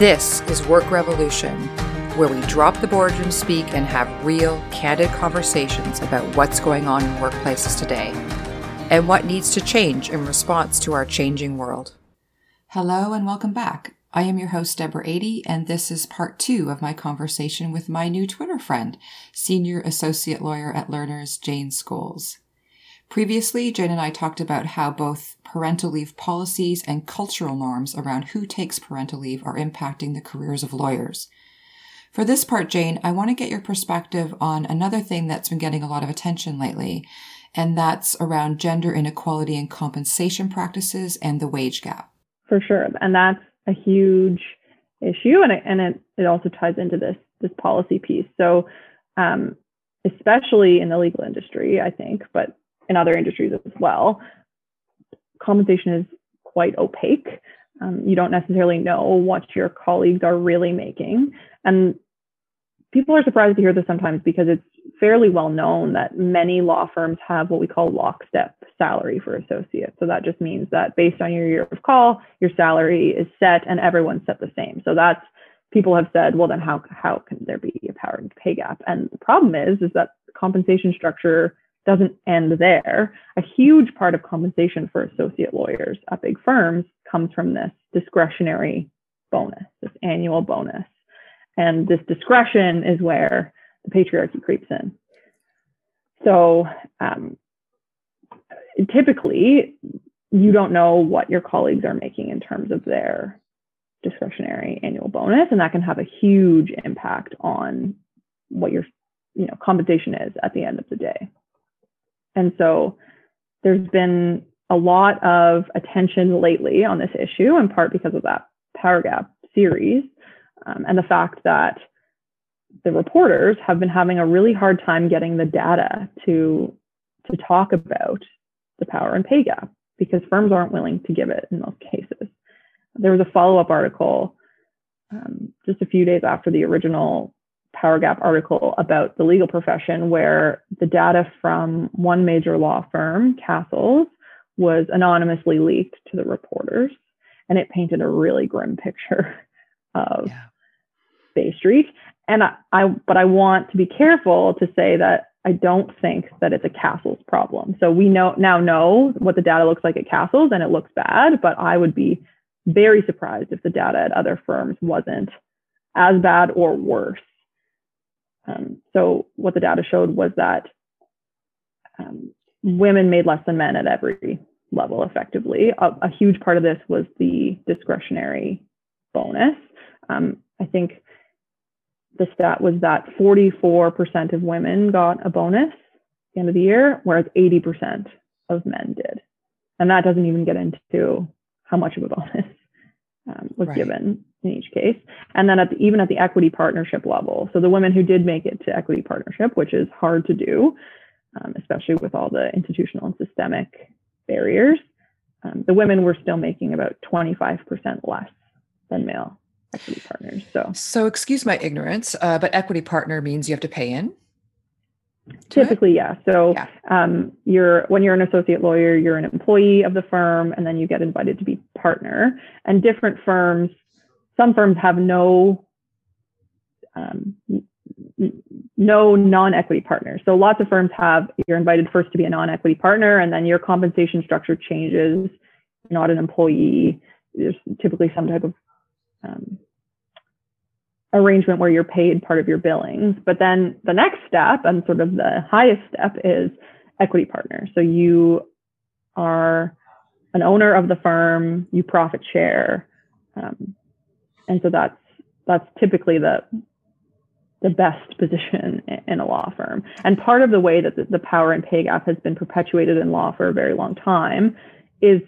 This is Work Revolution, where we drop the boardroom speak and have real, candid conversations about what's going on in workplaces today and what needs to change in response to our changing world. Hello and welcome back. I am your host, Deborah Adey, and this is part two of my conversation with my new Twitter friend, Senior Associate Lawyer at Lerners, Jane Scholes. Previously, Jane and I talked about how both parental leave policies and cultural norms around who takes parental leave are impacting the careers of lawyers. For this part, Jane, I want to get your perspective on another thing that's been getting a lot of attention lately, and that's around gender inequality and compensation practices and the wage gap. For sure. And that's a huge issue. And it, and it, it also ties into this, this policy piece. So, um, especially in the legal industry, I think, but in other industries as well, compensation is quite opaque. Um, you don't necessarily know what your colleagues are really making. And people are surprised to hear this sometimes because it's fairly well known that many law firms have what we call lockstep salary for associates. So that just means that based on your year of call, your salary is set and everyone's set the same. So that's people have said, well, then how how can there be a power pay gap? And the problem is, is that compensation structure doesn't end there. A huge part of compensation for associate lawyers at big firms comes from this discretionary bonus, this annual bonus. And this discretion is where the patriarchy creeps in. So um, typically, you don't know what your colleagues are making in terms of their discretionary annual bonus, and that can have a huge impact on what your you know compensation is at the end of the day. And so there's been a lot of attention lately on this issue, in part because of that Power Gap series um, and the fact that the reporters have been having a really hard time getting the data to to talk about the power and pay gap because firms aren't willing to give it in most cases. There was a follow-up article um, just a few days after the original Power Gap article about the legal profession where the data from one major law firm, Cassels, was anonymously leaked to the reporters. And it painted a really grim picture of yeah. Bay Street. And I, I, but I want to be careful to say that I don't think that it's a Cassels problem. So we know now know what the data looks like at Cassels and it looks bad, but I would be very surprised if the data at other firms wasn't as bad or worse. Um, so what the data showed was that um, women made less than men at every level effectively. A, a, huge part of this was the discretionary bonus. Um, I think the stat was that 44% of women got a bonus at the end of the year, whereas 80% of men did. And that doesn't even get into how much of a bonus um, was right. given in each case. And then at the, even at the equity partnership level, so the women who did make it to equity partnership, which is hard to do, um, especially with all the institutional and systemic barriers, um, the women were still making about 25% less than male equity partners. So, so excuse my ignorance, uh, but equity partner means you have to pay in. Typically, yeah. So yeah. Um, you're when you're an associate lawyer, you're an employee of the firm, and then you get invited to be partner. And different firms, some firms have no um, no non-equity partners. So lots of firms have you're invited first to be a non-equity partner, and then your compensation structure changes. You're not an employee. There's typically some type of um, arrangement where you're paid part of your billings. But then the next step and sort of the highest step is equity partner. So you are an owner of the firm, you profit share. Um, and so that's that's typically the the best position in a law firm. And part of the way that the, power and pay gap has been perpetuated in law for a very long time is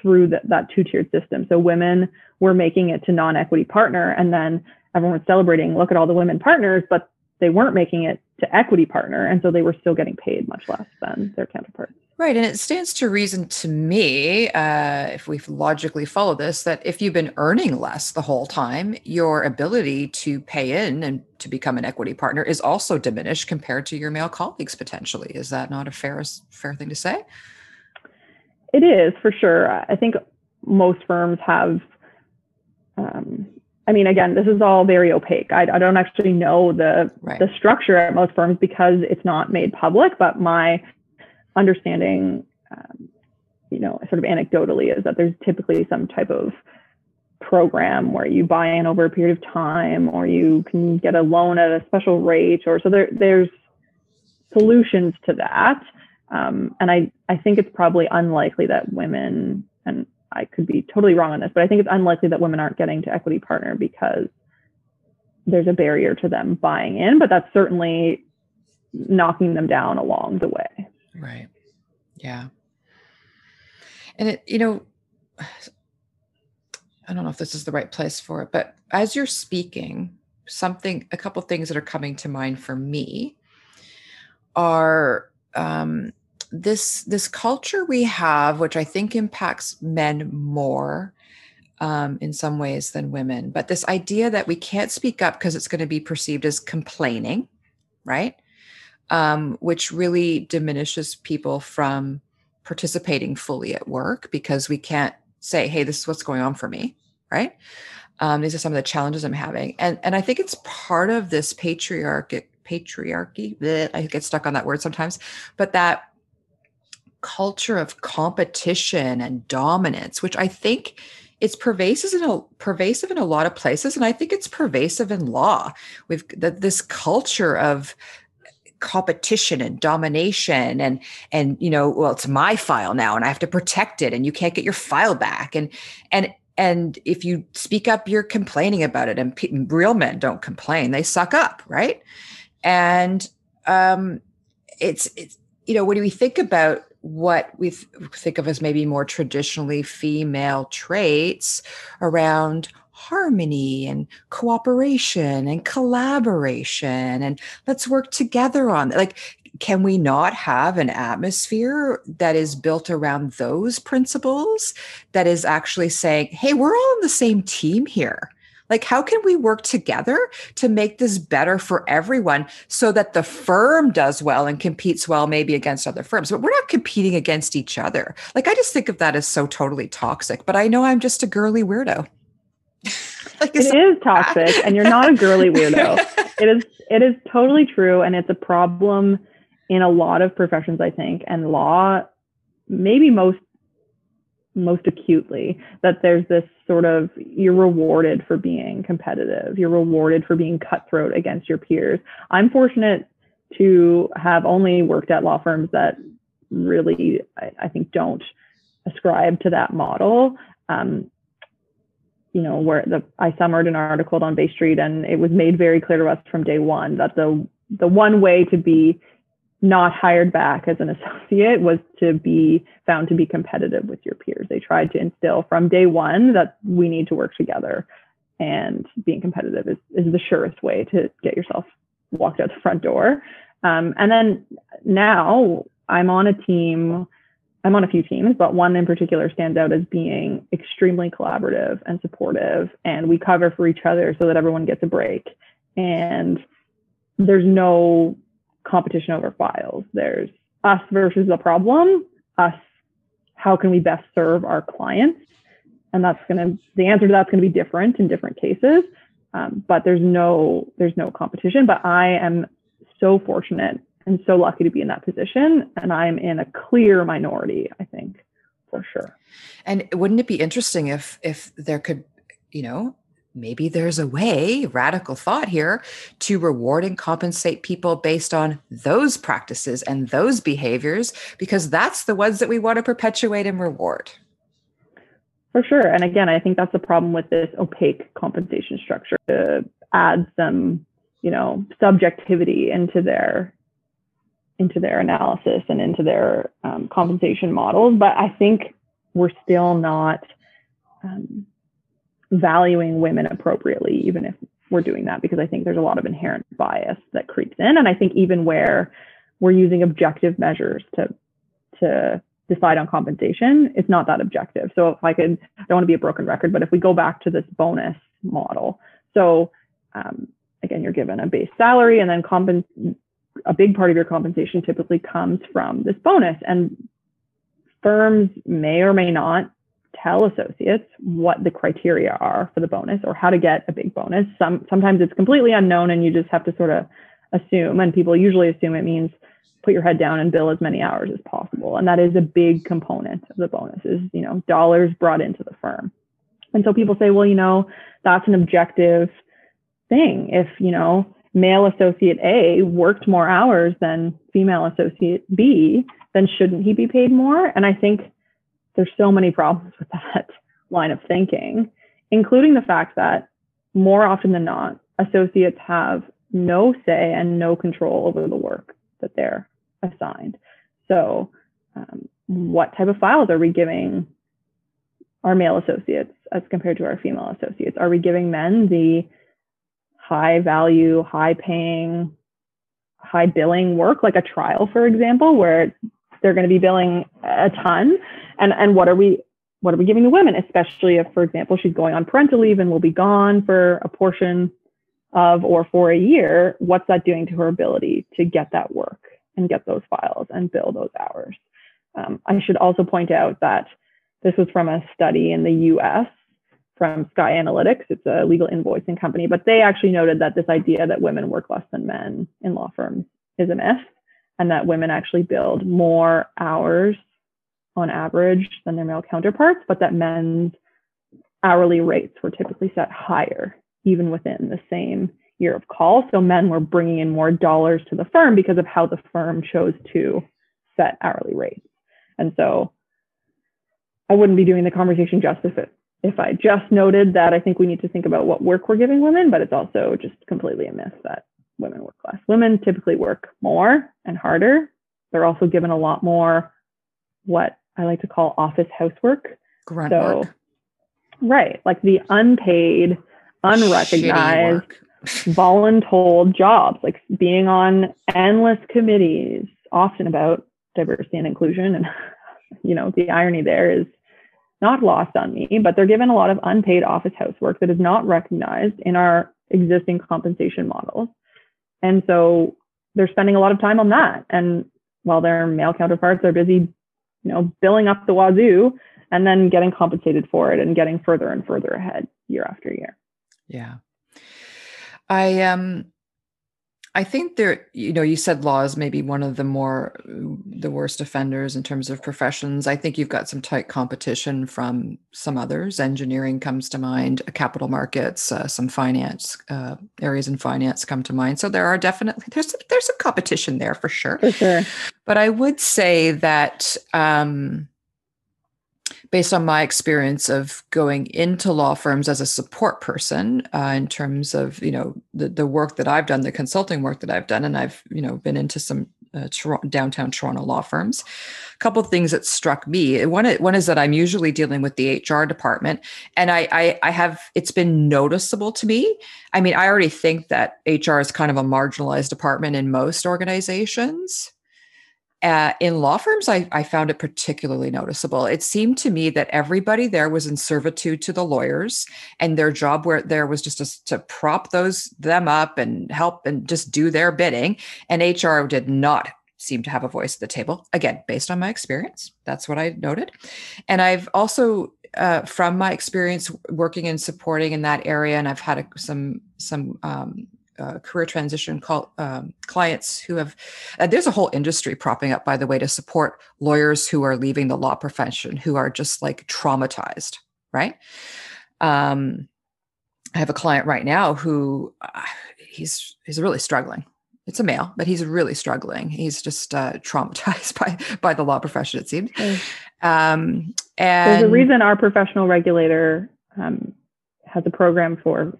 through the, that two-tiered system. So women were making it to non-equity partner, and then everyone was celebrating, look at all the women partners, but they weren't making it to equity partner. And so they were still getting paid much less than their counterparts. Right. And it stands to reason to me, uh, if we've logically follow this, that if you've been earning less the whole time, your ability to pay in and to become an equity partner is also diminished compared to your male colleagues potentially. Is that not a fair, fair thing to say? It is for sure. I think most firms have um, I mean, again, this is all very opaque. I, I don't actually know the right. the structure at most firms because it's not made public. But my understanding, um, you know, sort of anecdotally, is that there's typically some type of program where you buy in over a period of time, or you can get a loan at a special rate, or so there there's solutions to that. Um, and I I think it's probably unlikely that women and I could be totally wrong on this, but I think it's unlikely that women aren't getting to equity partner because there's a barrier to them buying in, but that's certainly knocking them down along the way. Right. Yeah. And it, you know, I don't know if this is the right place for it, but as you're speaking, something, a couple things that are coming to mind for me are um, this this culture we have, which I think impacts men more um, in some ways than women, but this idea that we can't speak up because it's going to be perceived as complaining, right? Um, which really diminishes people from participating fully at work because we can't say, "Hey, this is what's going on for me," right? Um, these are some of the challenges I'm having, and and I think it's part of this patriarchic patriarchy. Bleh, I get stuck on that word sometimes, but that culture of competition and dominance, which I think it's pervasive in a pervasive in a lot of places, and I think it's pervasive in law. We've that this culture of competition and domination and and you know well it's my file now and i have to protect it and you can't get your file back. And and and if you speak up you're complaining about it and pe- real men don't complain. They suck up right? And um it's it's you know when we think about what we th- think of as maybe more traditionally female traits around harmony and cooperation and collaboration and let's work together on like can we not have an atmosphere that is built around those principles that is actually saying hey we're all on the same team here like, how can we work together to make this better for everyone so that the firm does well and competes well, maybe against other firms? But we're not competing against each other. Like, I just think of that as so totally toxic, but I know I'm just a girly weirdo. like, it is toxic, and you're not a girly weirdo. it is, it is totally true. And it's a problem in a lot of professions, I think, and law, maybe most most acutely that there's this sort of you're rewarded for being competitive. You're rewarded for being cutthroat against your peers. I'm fortunate to have only worked at law firms that really i, I think don't ascribe to that model. Um, you know where the i summered an article on bay street and it was made very clear to us from day one that the the one way to be not hired back as an associate was to be found to be competitive with your peers. They tried to instill from day one that we need to work together and being competitive is, is the surest way to get yourself walked out the front door. Um, and then now I'm on a team, I'm on a few teams, but one in particular stands out as being extremely collaborative and supportive. And we cover for each other so that everyone gets a break. And there's no competition over files. There's us versus the problem, us, how can we best serve our clients? And that's going to, the answer to that's going to be different in different cases. Um, but there's no, there's no competition. But I am so fortunate and so lucky to be in that position. And I'm in a clear minority, I think, for sure. And wouldn't it be interesting if, if there could, you know, maybe there's a way, radical thought here, to reward and compensate people based on those practices and those behaviors, because that's the ones that we want to perpetuate and reward. For sure. And again, I think that's the problem with this opaque compensation structure. to add some, you know, subjectivity into their into their analysis and into their um, compensation models. But I think we're still not um, valuing women appropriately, even if we're doing that, because I think there's a lot of inherent bias that creeps in. And I think even where we're using objective measures to to decide on compensation, it's not that objective. So if I could, I don't want to be a broken record, but if we go back to this bonus model, so um, again, you're given a base salary, and then a big part of your compensation typically comes from this bonus, and firms may or may not tell associates what the criteria are for the bonus or how to get a big bonus. Some sometimes it's completely unknown and you just have to sort of assume and people usually assume it means put your head down and bill as many hours as possible. And that is a big component of the bonuses, you know, dollars brought into the firm. And so people say, well, you know, that's an objective thing. If, you know, male associate A worked more hours than female associate B, then shouldn't he be paid more? And I think there's so many problems with that line of thinking, including the fact that more often than not, associates have no say and no control over the work that they're assigned. So, um, what type of files are we giving our male associates as compared to our female associates? Are we giving men the high value, high paying, high billing work, like a trial, for example, where they're going to be billing a ton? And, and what are we what are we giving the women, especially if, for example, she's going on parental leave and will be gone for a portion of or for a year? What's that doing to her ability to get that work? and get those files and bill those hours. Um, I should also point out that this was from a study in the US from Sky Analytics. It's a legal invoicing company, but they actually noted that this idea that women work less than men in law firms is a myth and that women actually build more hours on average than their male counterparts, but that men's hourly rates were typically set higher, even within the same year of call. So men were bringing in more dollars to the firm because of how the firm chose to set hourly rates. And so I wouldn't be doing the conversation justice if, if I just noted that I think we need to think about what work we're giving women, but it's also just completely a myth that women work less. Women typically work more and harder. They're also given a lot more what I like to call office housework. Grunt so, work. Right, like the unpaid, unrecognized voluntold jobs, like being on endless committees, often about diversity and inclusion. And, you know, the irony there is not lost on me, but they're given a lot of unpaid office housework that is not recognized in our existing compensation models. And so they're spending a lot of time on that. And while their male counterparts are busy, you know, billing up the wazoo and then getting compensated for it and getting further and further ahead year after year. Yeah. I um I think there, you know, you said law is maybe one of the more the worst offenders in terms of professions. I think you've got some tight competition from some others. Engineering comes to mind, uh, capital markets, uh, some finance uh, areas in finance come to mind. So there are definitely there's there's some competition there for sure. For sure. But I would say that um, based on my experience of going into law firms as a support person uh, in terms of you know the, the work that i've done the consulting work that i've done and i've you know been into some uh, downtown toronto law firms. A couple of things that struck me one, one is that i'm usually dealing with the hr department and I, I i have it's been noticeable to me. I mean i already think that hr is kind of a marginalized department in most organizations uh, in law firms, I, I found it particularly noticeable. It seemed to me that everybody there was in servitude to the lawyers, and their job where there was just to, to prop those them up and help and just do their bidding. And HR did not seem to have a voice at the table. Again, based on my experience, that's what I noted. And I've also, uh, from my experience working and supporting in that area, and I've had a, some some um, uh, career transition call, um, clients who have uh, there's a whole industry propping up by the way to support lawyers who are leaving the law profession who are just like traumatized right? Um, i have a client right now who uh, he's he's really struggling. It's a male but he's really struggling. He's just uh, traumatized by by the law profession it seems. Um, and there's a reason our professional regulator um, has a program for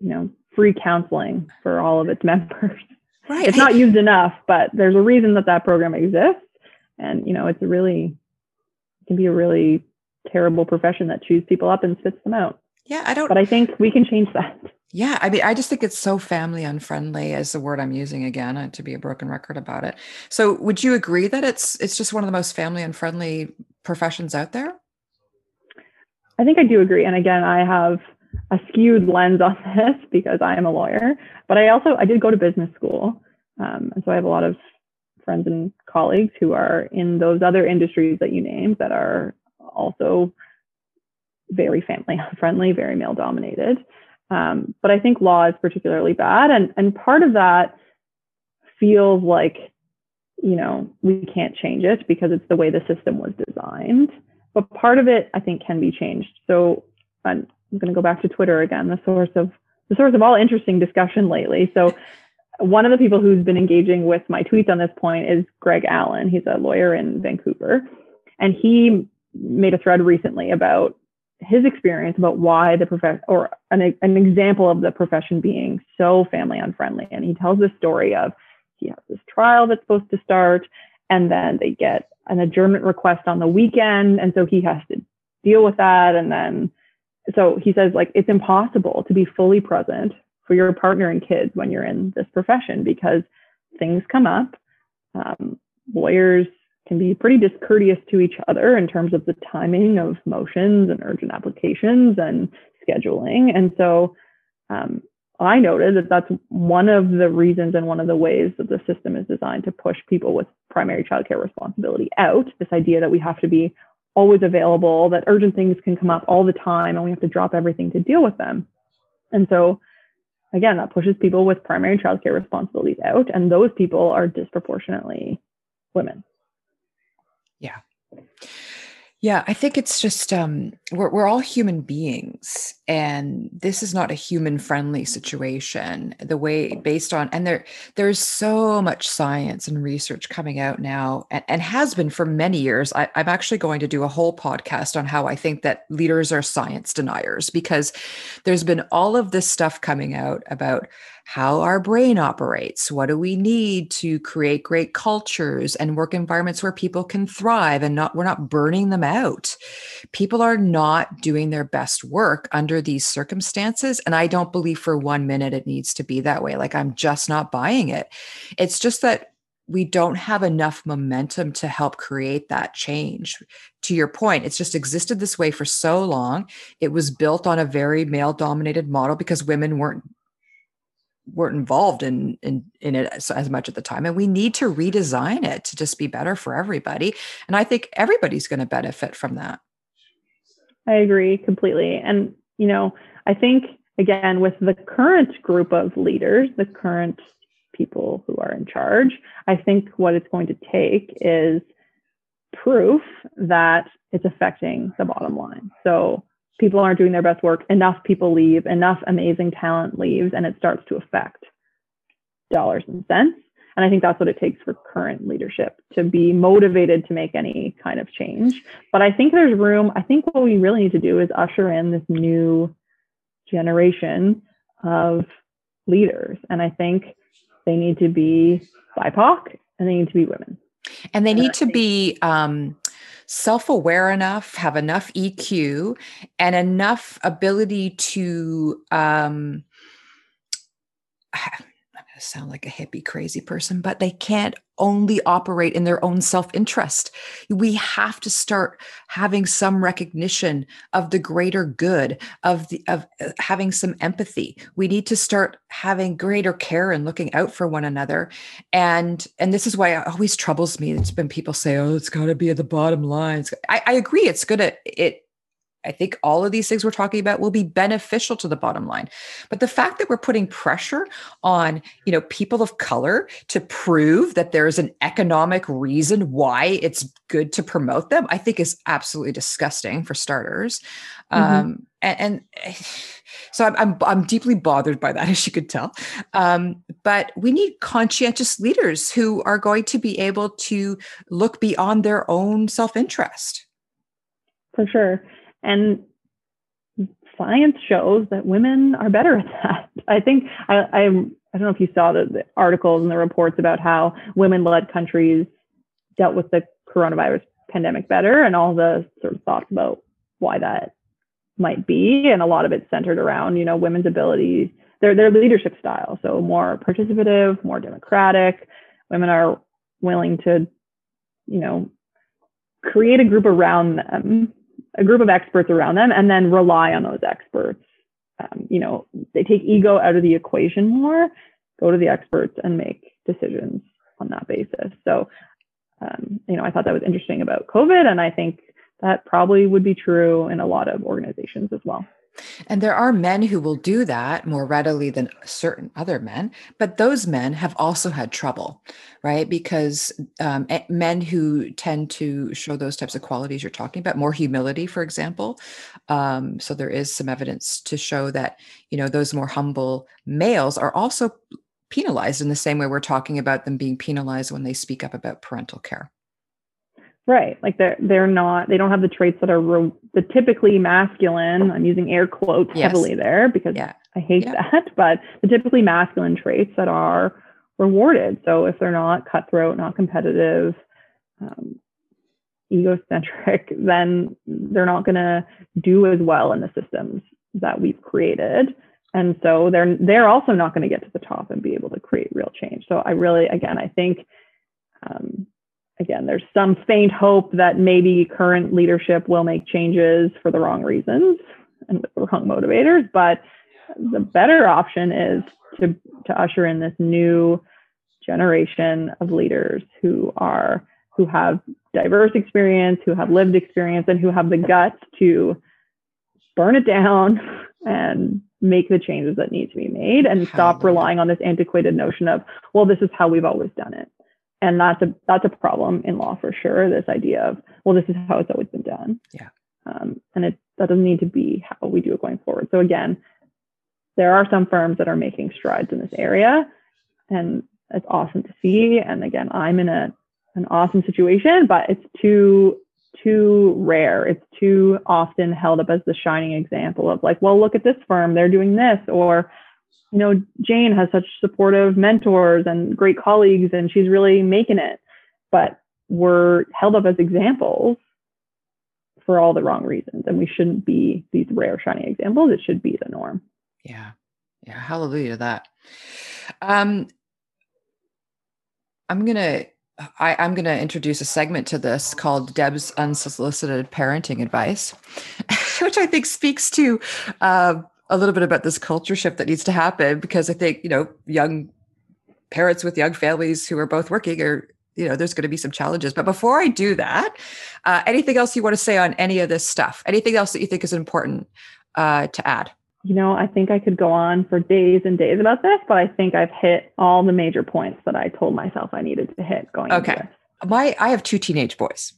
you know free counseling for all of its members. Right. It's not used enough, but there's a reason that that program exists. And, you know, it's a really, it can be a really terrible profession that chews people up and spits them out. Yeah, I don't. But I think we can change that. Yeah, I mean, I just think it's so family unfriendly, is the word I'm using again, uh, to be a broken record about it. So, would you agree that it's it's just one of the most family unfriendly professions out there? I think I do agree. And again, I have a skewed lens on this because I am a lawyer, but I also I did go to business school, um, and so I have a lot of friends and colleagues who are in those other industries that you named that are also very family friendly, very male dominated. Um, but I think law is particularly bad. And, and part of that feels like, you know, we can't change it because it's the way the system was designed. But part of it, I think, can be changed. So I'm going to go back to Twitter again, the source of the source of all interesting discussion lately. So one of the people who's been engaging with my tweets on this point is Greg Allen. He's a lawyer in Vancouver. And he made a thread recently about his experience about why the profession or an, an example of the profession being so family unfriendly. And he tells the story of he has this trial that's supposed to start, and then they get an adjournment request on the weekend. And so he has to deal with that. And then, so he says, like, it's impossible to be fully present for your partner and kids when you're in this profession because things come up. Um, lawyers can be pretty discourteous to each other in terms of the timing of motions and urgent applications and scheduling. And so um, I noted that that's one of the reasons and one of the ways that the system is designed to push people with primary childcare responsibility out. This idea that we have to be always available, that urgent things can come up all the time, and we have to drop everything to deal with them. And so, again, that pushes people with primary childcare responsibilities out, and those people are disproportionately women. Yeah. Yeah, I think it's just um, we're we're all human beings, and this is not a human friendly situation. The way based on and there there's so much science and research coming out now, and, and has been for many years. I, I'm actually going to do a whole podcast on how I think that leaders are science deniers because there's been all of this stuff coming out about how our brain operates. What do we need to create great cultures and work environments where people can thrive and not we're not burning them out. People are not doing their best work under these circumstances and I don't believe for one minute it needs to be that way. Like I'm just not buying it. It's just that we don't have enough momentum to help create that change. To your point, it's just existed this way for so long. It was built on a very male dominated model because women weren't weren't involved in in in it as, as, much at the time and we need to redesign it to just be better for everybody and i think everybody's going to benefit from that. I agree completely and you know i think again with the current group of leaders the current people who are in charge i think what it's going to take is proof that it's affecting the bottom line. So people aren't doing their best work, enough people leave, enough amazing talent leaves, and it starts to affect dollars and cents. And I think that's what it takes for current leadership to be motivated to make any kind of change. But I think there's room. I think what we really need to do is usher in this new generation of leaders. And I think they need to be BIPOC and they need to be women. And they need to be um, self aware enough, have enough EQ, and enough ability to. Um, sound like a hippie crazy person, but they can't only operate in their own self interest. We have to start having some recognition of the greater good, of the of uh, having some empathy. We need to start having greater care and looking out for one another. And and this is why it always troubles me. It's been people say, "Oh, it's got to be at the bottom line." I, I agree. It's good at it I think all of these things we're talking about will be beneficial to the bottom line. But the fact that we're putting pressure on, you know, people of color to prove that there is an economic reason why it's good to promote them, I think is absolutely disgusting for starters. Mm-hmm. Um, and, and, so I'm, I'm, I'm deeply bothered by that, as you could tell. Um, but we need conscientious leaders who are going to be able to look beyond their own self interest. For sure. And science shows that women are better at that. I think I, I, I don't know if you saw the, the articles and the reports about how women-led countries dealt with the coronavirus pandemic better, and all the sort of thoughts about why that might be. And a lot of it centered around, you know, women's ability, their their leadership style. So more participative, more democratic. Women are willing to, you know, create a group around them a group of experts around them and then rely on those experts. Um, you know, they take ego out of the equation more, go to the experts and make decisions on that basis. So, um, you know, I thought that was interesting about COVID. And I think that probably would be true in a lot of organizations as well. And there are men who will do that more readily than certain other men, but those men have also had trouble, right? Because um, men who tend to show those types of qualities you're talking about, more humility, for example. Um, so there is some evidence to show that, you know, those more humble males are also penalized in the same way we're talking about them being penalized when they speak up about parental care. Right. Like they're they're not they don't have the traits that are re- the typically masculine. I'm using air quotes yes. heavily there because yeah. I hate yeah. that, but the typically masculine traits that are rewarded. So if they're not cutthroat, not competitive, um, egocentric, then they're not going to do as well in the systems that we've created. And so they're they're also not going to get to the top and be able to create real change. So I really, again, I think again, there's some faint hope that maybe current leadership will make changes for the wrong reasons and with the wrong motivators. But the better option is to, to usher in this new generation of leaders who are who have diverse experience, who have lived experience, and who have the guts to burn it down and make the changes that need to be made and stop relying on this antiquated notion of, well, this is how we've always done it and that's a that's a problem in law for sure this idea of well this is how it's always been done. Yeah. Um, and it that doesn't need to be how we do it going forward. So again there are some firms that are making strides in this area and it's awesome to see. And again i'm in a an awesome situation but it's too too rare. It's too often held up as the shining example of like well look at this firm they're doing this or you know, Jane has such supportive mentors and great colleagues, and she's really making it. But we're held up as examples for all the wrong reasons. And we shouldn't be these rare, shining examples. It should be the norm. Yeah. Yeah. Hallelujah to that. Um, I'm going to I, am going to introduce a segment to this called Deb's Unsolicited Parenting Advice, which I think speaks to uh, a little bit about this culture shift that needs to happen because I think, you know, young parents with young families who are both working are, you know, there's going to be some challenges. But before I do that, uh, anything else you want to say on any of this stuff? Anything else that you think is important uh, to add? You know, I think I could go on for days and days about this, but I think I've hit all the major points that I told myself I needed to hit going. Okay, my I have two teenage boys,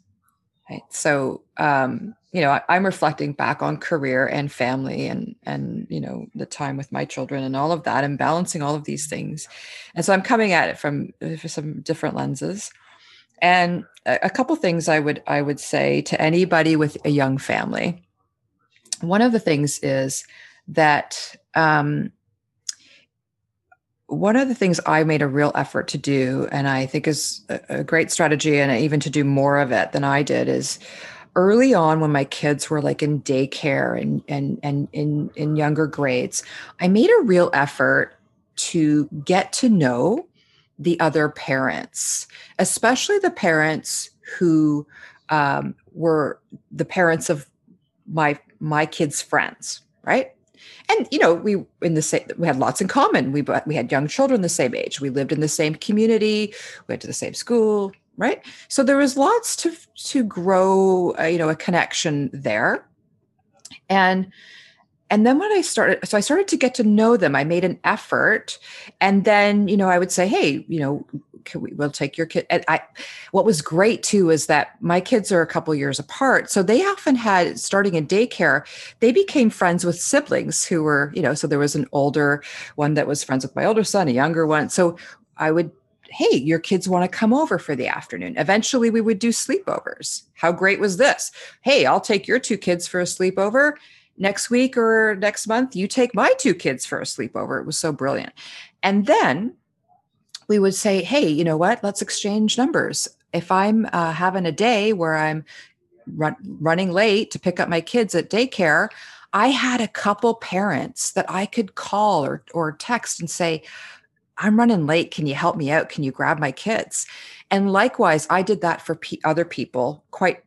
right? So um, you know, I, am reflecting back on career and family and and you know the time with my children and all of that and balancing all of these things, and so I'm coming at it from uh, some different lenses. And a, a couple things I would I would say to anybody with a young family. One of the things is that um, one of the things I made a real effort to do, and I think is a, great strategy, and even to do more of it than I did, is early on when my kids were like in daycare and and and in in younger grades i made a real effort to get to know the other parents especially the parents who um, were the parents of my my kids friends right and you know we in the same we had lots in common. We but we had young children the same age. We lived in the same community. We went to the same school right? So there was lots to to grow uh, you know a connection there. And and then when i started so i started to get to know them. I made an effort. And then you know i would say hey you know can we we'll take your kid and i what was great too is that my kids are a couple years apart so they often had starting in daycare they became friends with siblings who were you know so there was an older one that was friends with my older son a younger one so i would hey, your kids want to come over for the afternoon. Eventually, we would do sleepovers. How great was this? Hey, I'll take your two kids for a sleepover. Next week or next month, you take my two kids for a sleepover. It was so brilliant. And then we would say, hey, you know what? Let's exchange numbers. If I'm uh, having a day where I'm run, running late to pick up my kids at daycare, I had a couple parents that I could call or, or text and say, I'm running late. Can you help me out? Can you grab my kids? And likewise, I did that for p- other people quite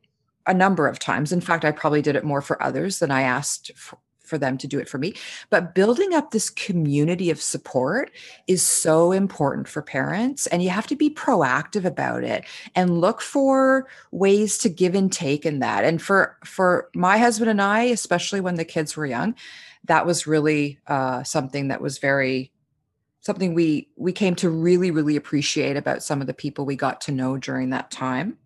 a number of times. In fact, I probably did it more for others than I asked for, for them to do it for me. But building up this community of support is so important for parents. And you have to be proactive about it and look for ways to give and take in that. And for for my husband and I, especially when the kids were young, that was really uh, something that was very something we we came to really really appreciate about some of the people we got to know during that time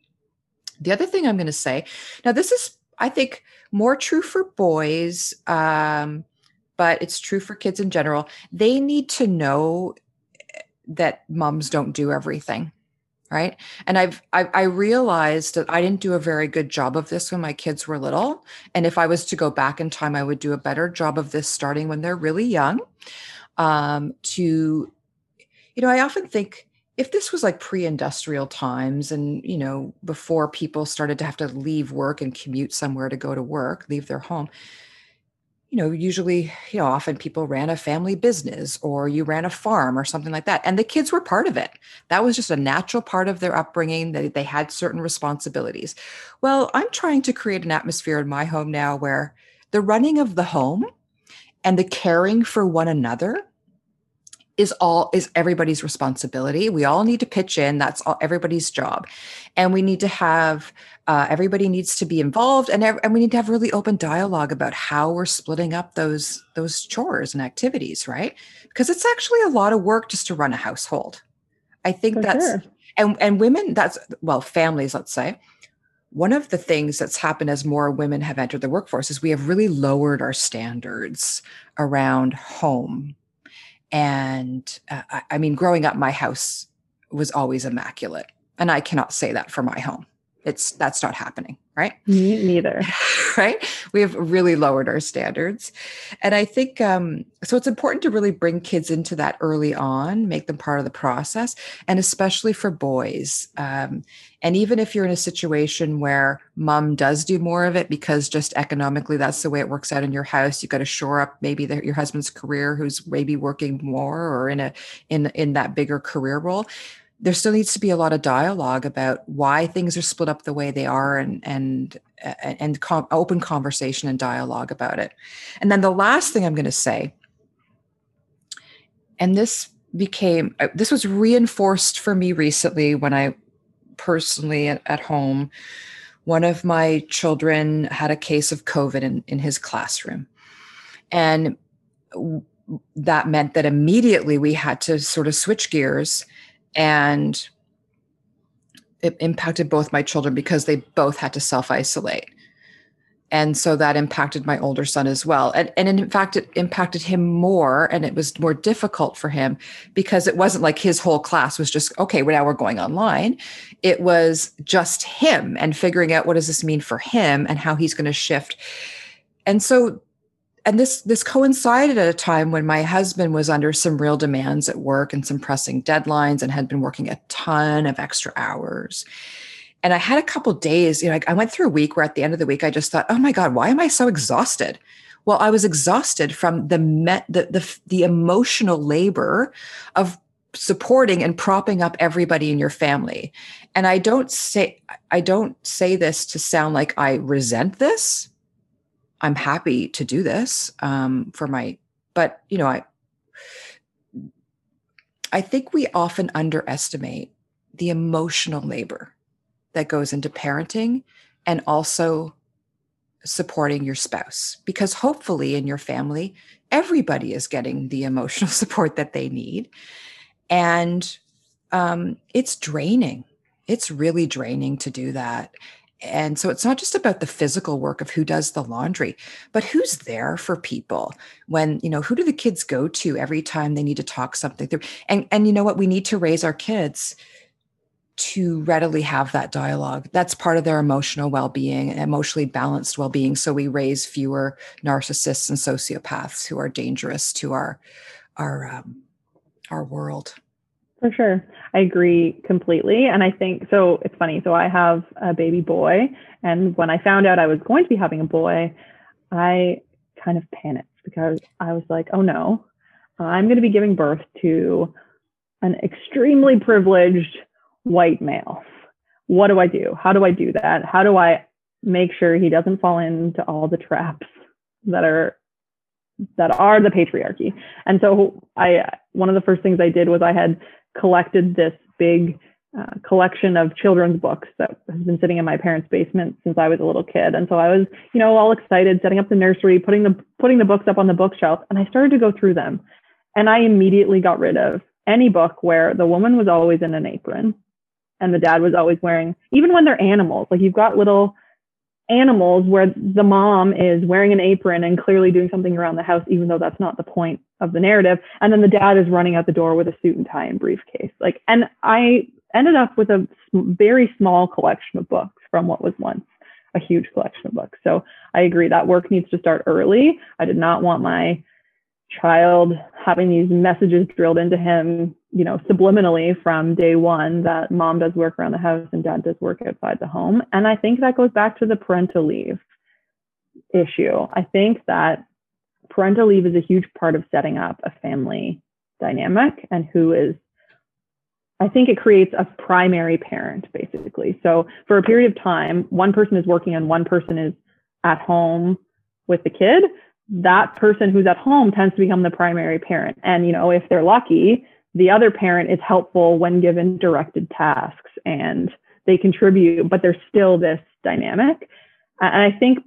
the other thing i'm going to say now this is i think more true for boys um, but it's true for kids in general. They need to know that moms don't do everything right? And I've, I've i realized that i didn't do a very good job of this when my kids were little. And if i was to go back in time i would do a better job of this starting when they're really young um, to you know i often think if this was like pre-industrial times and you know before people started to have to leave work and commute somewhere to go to work leave their home you know, usually, you know, often people ran a family business or you ran a farm or something like that. And the kids were part of it. That was just a natural part of their upbringing. They, they had certain responsibilities. Well, I'm trying to create an atmosphere in my home now where the running of the home and the caring for one another is all is everybody's responsibility. We all need to pitch in. That's all everybody's job. And we need to have uh, everybody needs to be involved and, and we need to have really open dialogue about how we're splitting up those those chores and activities right? Because it's actually a lot of work just to run a household. I think For that's sure. and and women that's well families let's say. One of the things that's happened as more women have entered the workforce is we have really lowered our standards around home and uh, I, I mean, growing up, my house was always immaculate. And I cannot say that for my home. It's that's not happening, right? Me neither. right? We have really lowered our standards. And I think um, so it's important to really bring kids into that early on, make them part of the process, and especially for boys. Um, and even if you're in a situation where mom does do more of it because just economically that's the way it works out in your house, you got to shore up maybe the, your husband's career, who's maybe working more or in a in in that bigger career role there still needs to be a lot of dialogue about why things are split up the way they are and and and com- open conversation and dialogue about it. And then the last thing i'm going to say and this became uh, this was reinforced for me recently when i personally at, at home one of my children had a case of covid in, in his classroom. And that meant that immediately we had to sort of switch gears and it impacted both my children because they both had to self isolate. And so that impacted my older son as well. And, and in fact, it impacted him more and it was more difficult for him because it wasn't like his whole class was just, okay, well, now we're going online. It was just him and figuring out what does this mean for him and how he's going to shift. And so and this this coincided at a time when my husband was under some real demands at work and some pressing deadlines and had been working a ton of extra hours. And i had a couple days you know i went through a week where at the end of the week i just thought oh my god why am i so exhausted? Well i was exhausted from the met the the, the emotional labor of supporting and propping up everybody in your family. And i don't say i don't say this to sound like i resent this I'm happy to do this um, for my, but you know, I, I think we often underestimate the emotional labor that goes into parenting and also supporting your spouse because hopefully in your family everybody is getting the emotional support that they need. And um, it's draining. It's really draining to do that and so it's not just about the physical work of who does the laundry but who's there for people when you know who do the kids go to every time they need to talk something through? And and you know what? We need to raise our kids to readily have that dialogue. That's part of their emotional well-being emotionally balanced well-being. So we raise fewer narcissists and sociopaths who are dangerous to our our um, our world for sure. I agree completely. And I think so. It's funny. So I have a baby boy. And when I found out I was going to be having a boy, I kind of panicked because I was like, oh no, I'm going to be giving birth to an extremely privileged white male. What do I do? How do I do that? How do I make sure he doesn't fall into all the traps that are that are the patriarchy. And so I one of the first things I did was I had collected this big uh, collection of children's books that has been sitting in my parents' basement since I was a little kid. And so I was, you know, all excited, setting up the nursery, putting the putting the books up on the bookshelf, and I started to go through them. And I immediately got rid of any book where the woman was always in an apron and the dad was always wearing, even when they're animals, like you've got little animals where the mom is wearing an apron and clearly doing something around the house, even though that's not the point of the narrative. And then the dad is running out the door with a suit and tie and briefcase. Like, and I ended up with a very small collection of books from what was once a huge collection of books. So I agree that work needs to start early. I did not want my child having these messages drilled into him, you know, subliminally from day one that mom does work around the house and dad does work outside the home. And I think that goes back to the parental leave issue. I think that parental leave is a huge part of setting up a family dynamic and who is I think it creates a primary parent basically. So for a period of time, one person is working and one person is at home with the kid that person who's at home tends to become the primary parent. And, you know, if they're lucky, the other parent is helpful when given directed tasks and they contribute, but there's still this dynamic. And I think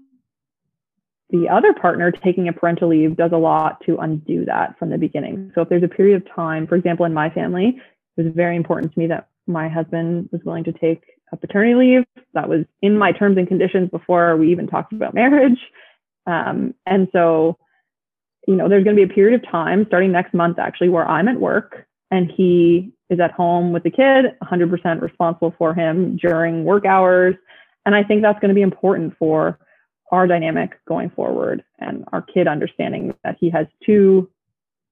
the other partner taking a parental leave does a lot to undo that from the beginning. So if there's a period of time, for example, in my family, it was very important to me that my husband was willing to take a paternity leave. That was in my terms and conditions before we even talked about marriage. Um, and so, you know, there's going to be a period of time starting next month actually where I'm at work and he is at home with the kid, 100% responsible for him during work hours. And I think that's going to be important for our dynamic going forward and our kid understanding that he has two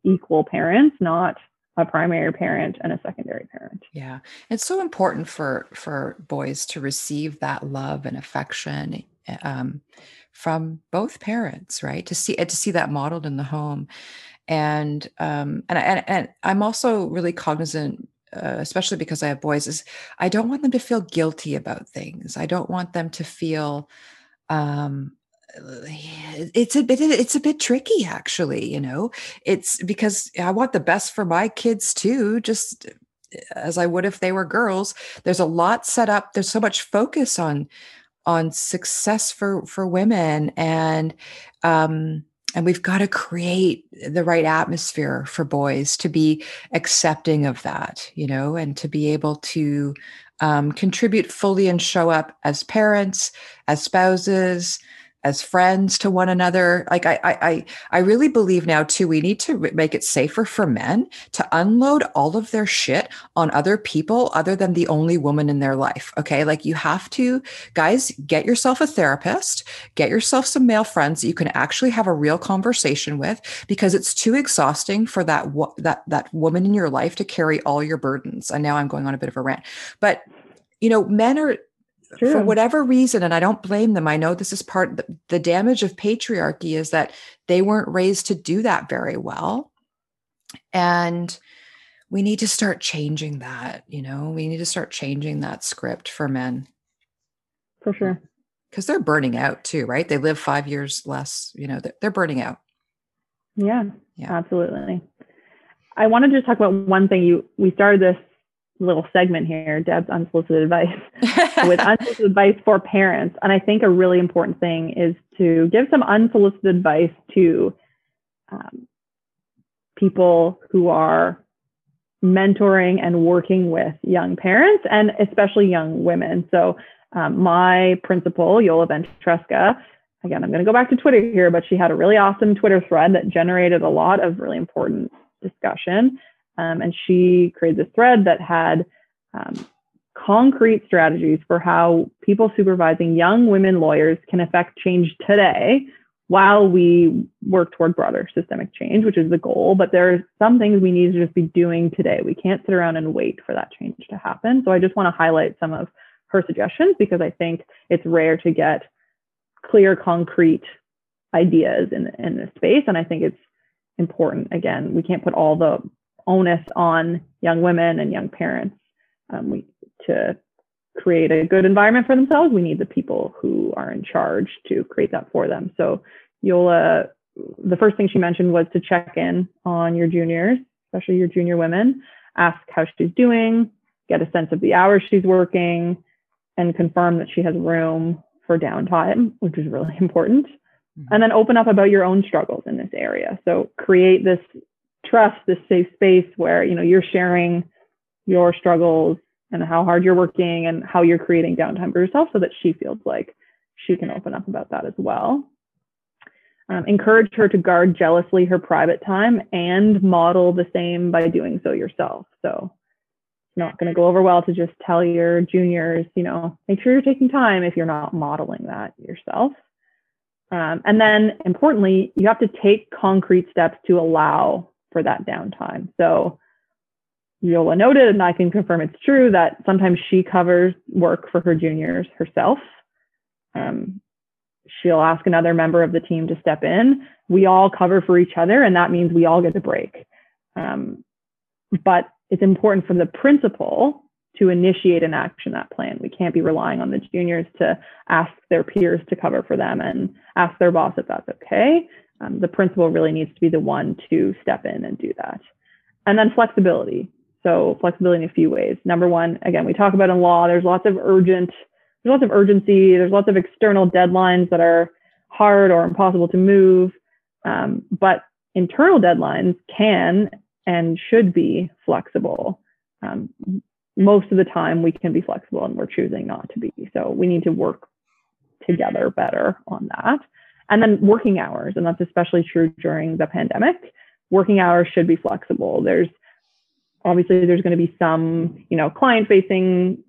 equal parents, not a primary parent and a secondary parent. Yeah. It's so important for for boys to receive that love and affection um, from both parents, right? To see to see that modeled in the home, and um, and and, and I'm also really cognizant. Uh, especially because I have boys, is I don't want them to feel guilty about things. I don't want them to feel um, it's a bit it's a bit tricky actually you know it's because i want the best for my kids too just as i would if they were girls there's a lot set up there's so much focus on on success for for women and um and we've got to create the right atmosphere for boys to be accepting of that you know and to be able to um, contribute fully and show up as parents as spouses as friends to one another. Like I, I, I really believe now too. We need to make it safer for men to unload all of their shit on other people, other than the only woman in their life. Okay, like you have to, guys, get yourself a therapist, get yourself some male friends that you can actually have a real conversation with, because it's too exhausting for that that that woman in your life to carry all your burdens. And now I'm going on a bit of a rant, but you know, men are True. for whatever reason and i don't blame them i know this is part the, the damage of patriarchy is that they weren't raised to do that very well. And we need to start changing that you know we need to start changing that script for men. For sure. Because they're burning out too right? They live five years less you know they're, they're burning out. Yeah yeah. absolutely. I wanted to talk about one thing you we started this little segment here, Deb's unsolicited advice, with unsolicited advice for parents. And I think a really important thing is to give some unsolicited advice to um, people who are mentoring and working with young parents and especially young women. So, um, my principal, Yola Ventresca, again, I'm going to go back to Twitter here, but she had a really awesome Twitter thread that generated a lot of really important discussion. Um, and she created this thread that had um, concrete strategies for how people supervising young women lawyers can affect change today while we work toward broader systemic change, which is the goal. But there are some things we need to just be doing today. We can't sit around and wait for that change to happen. So I just want to highlight some of her suggestions because I think it's rare to get clear, concrete ideas in, in this space. And I think it's important. Again, we can't put all the onus on young women and young parents um, we, to create a good environment for themselves. We need the people who are in charge to create that for them. So Yola the first thing she mentioned was to check in on your juniors, especially your junior women, ask how she's doing, get a sense of the hours she's working, and confirm that she has room for downtime, which is really important. Mm-hmm. And then open up about your own struggles in this area. So create this trust, this safe space where, you know, you're sharing your struggles and how hard you're working and how you're creating downtime for yourself so that she feels like she can open up about that as well. Um, encourage her to guard jealously her private time and model the same by doing so yourself. So it's not going to go over well to just tell your juniors, you know, make sure you're taking time if you're not modeling that yourself. Um, and then importantly, you have to take concrete steps to allow for that downtime. So Yola noted, and I can confirm it's true, that sometimes she covers work for her juniors herself. Um, she'll ask another member of the team to step in. We all cover for each other, and that means we all get a break. Um, but it's important for the principal to initiate and action that plan. We can't be relying on the juniors to ask their peers to cover for them and ask their boss if that's okay. Um, the principal really needs to be the one to step in and do that. And then flexibility. So flexibility in a few ways. Number one, again, we talk about in law, there's lots of urgent there's lots of urgency. There's lots of external deadlines that are hard or impossible to move. Um, but internal deadlines can and should be flexible. Um, most of the time, we can be flexible and we're choosing not to be. So we need to work together better on that. And then working hours, and that's especially true during the pandemic. Working hours should be flexible. There's obviously there's going to be some, you know, client facing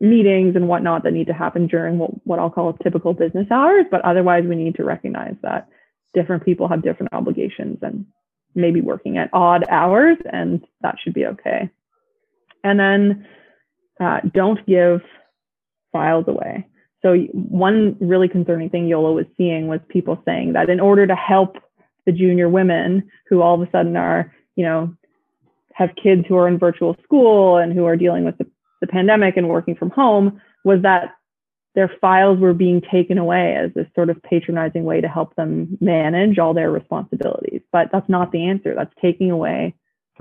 meetings and whatnot that need to happen during what, what I'll call typical business hours. But otherwise, we need to recognize that different people have different obligations and maybe working at odd hours, and that should be okay. And then uh, don't give files away. So, one really concerning thing Yola was seeing was people saying that in order to help the junior women who all of a sudden are, you know, have kids who are in virtual school and who are dealing with the the pandemic and working from home was that their files were being taken away as this sort of patronizing way to help them manage all their responsibilities. But that's not the answer. That's taking away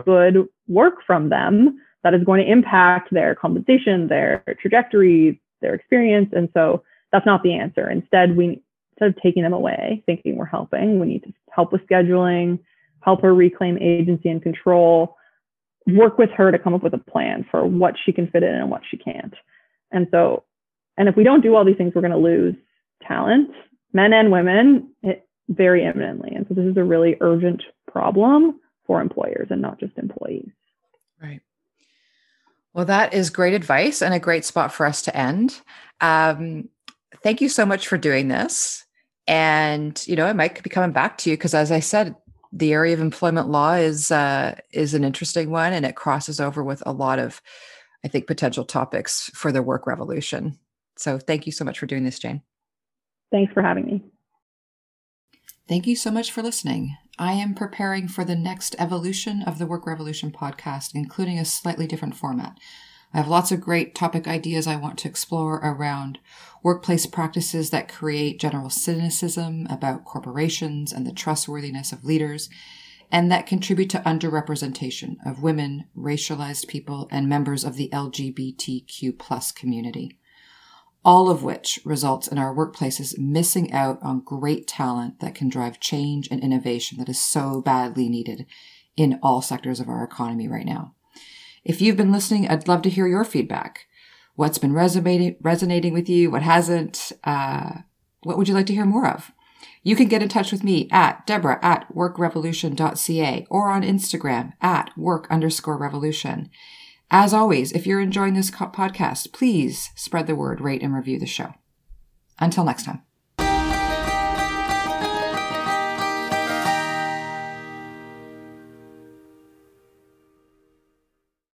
good work from them that is going to impact their compensation, their trajectory, their experience. And so that's not the answer. Instead, we instead of taking them away, thinking we're helping, we need to help with scheduling, help her reclaim agency and control, work with her to come up with a plan for what she can fit in and what she can't. And so, and if we don't do all these things, we're going to lose talent, men and women, it, very imminently. And so this is a really urgent problem for employers and not just employees. Right. Well, that is great advice and a great spot for us to end. Um, thank you so much for doing this. And, you know, I might be coming back to you because, as I said, the area of employment law is uh, is an interesting one, and it crosses over with a lot of, I think, potential topics for the work revolution. So, thank you so much for doing this, Jane. Thanks for having me. Thank you so much for listening. I am preparing for the next evolution of the Work Revolution podcast, including a slightly different format. I have lots of great topic ideas I want to explore around workplace practices that create general cynicism about corporations and the trustworthiness of leaders, and that contribute to underrepresentation of women, racialized people, and members of the LGBTQ plus community. All of which results in our workplaces missing out on great talent that can drive change and innovation that is so badly needed in all sectors of our economy right now. If you've been listening, I'd love to hear your feedback. What's been resonating, resonating with you? What hasn't? Uh, what would you like to hear more of? You can get in touch with me at Deborah at workrevolution.ca or on Instagram at work underscore revolution. As always, if you're enjoying this podcast, please spread the word, rate, and review the show. Until next time.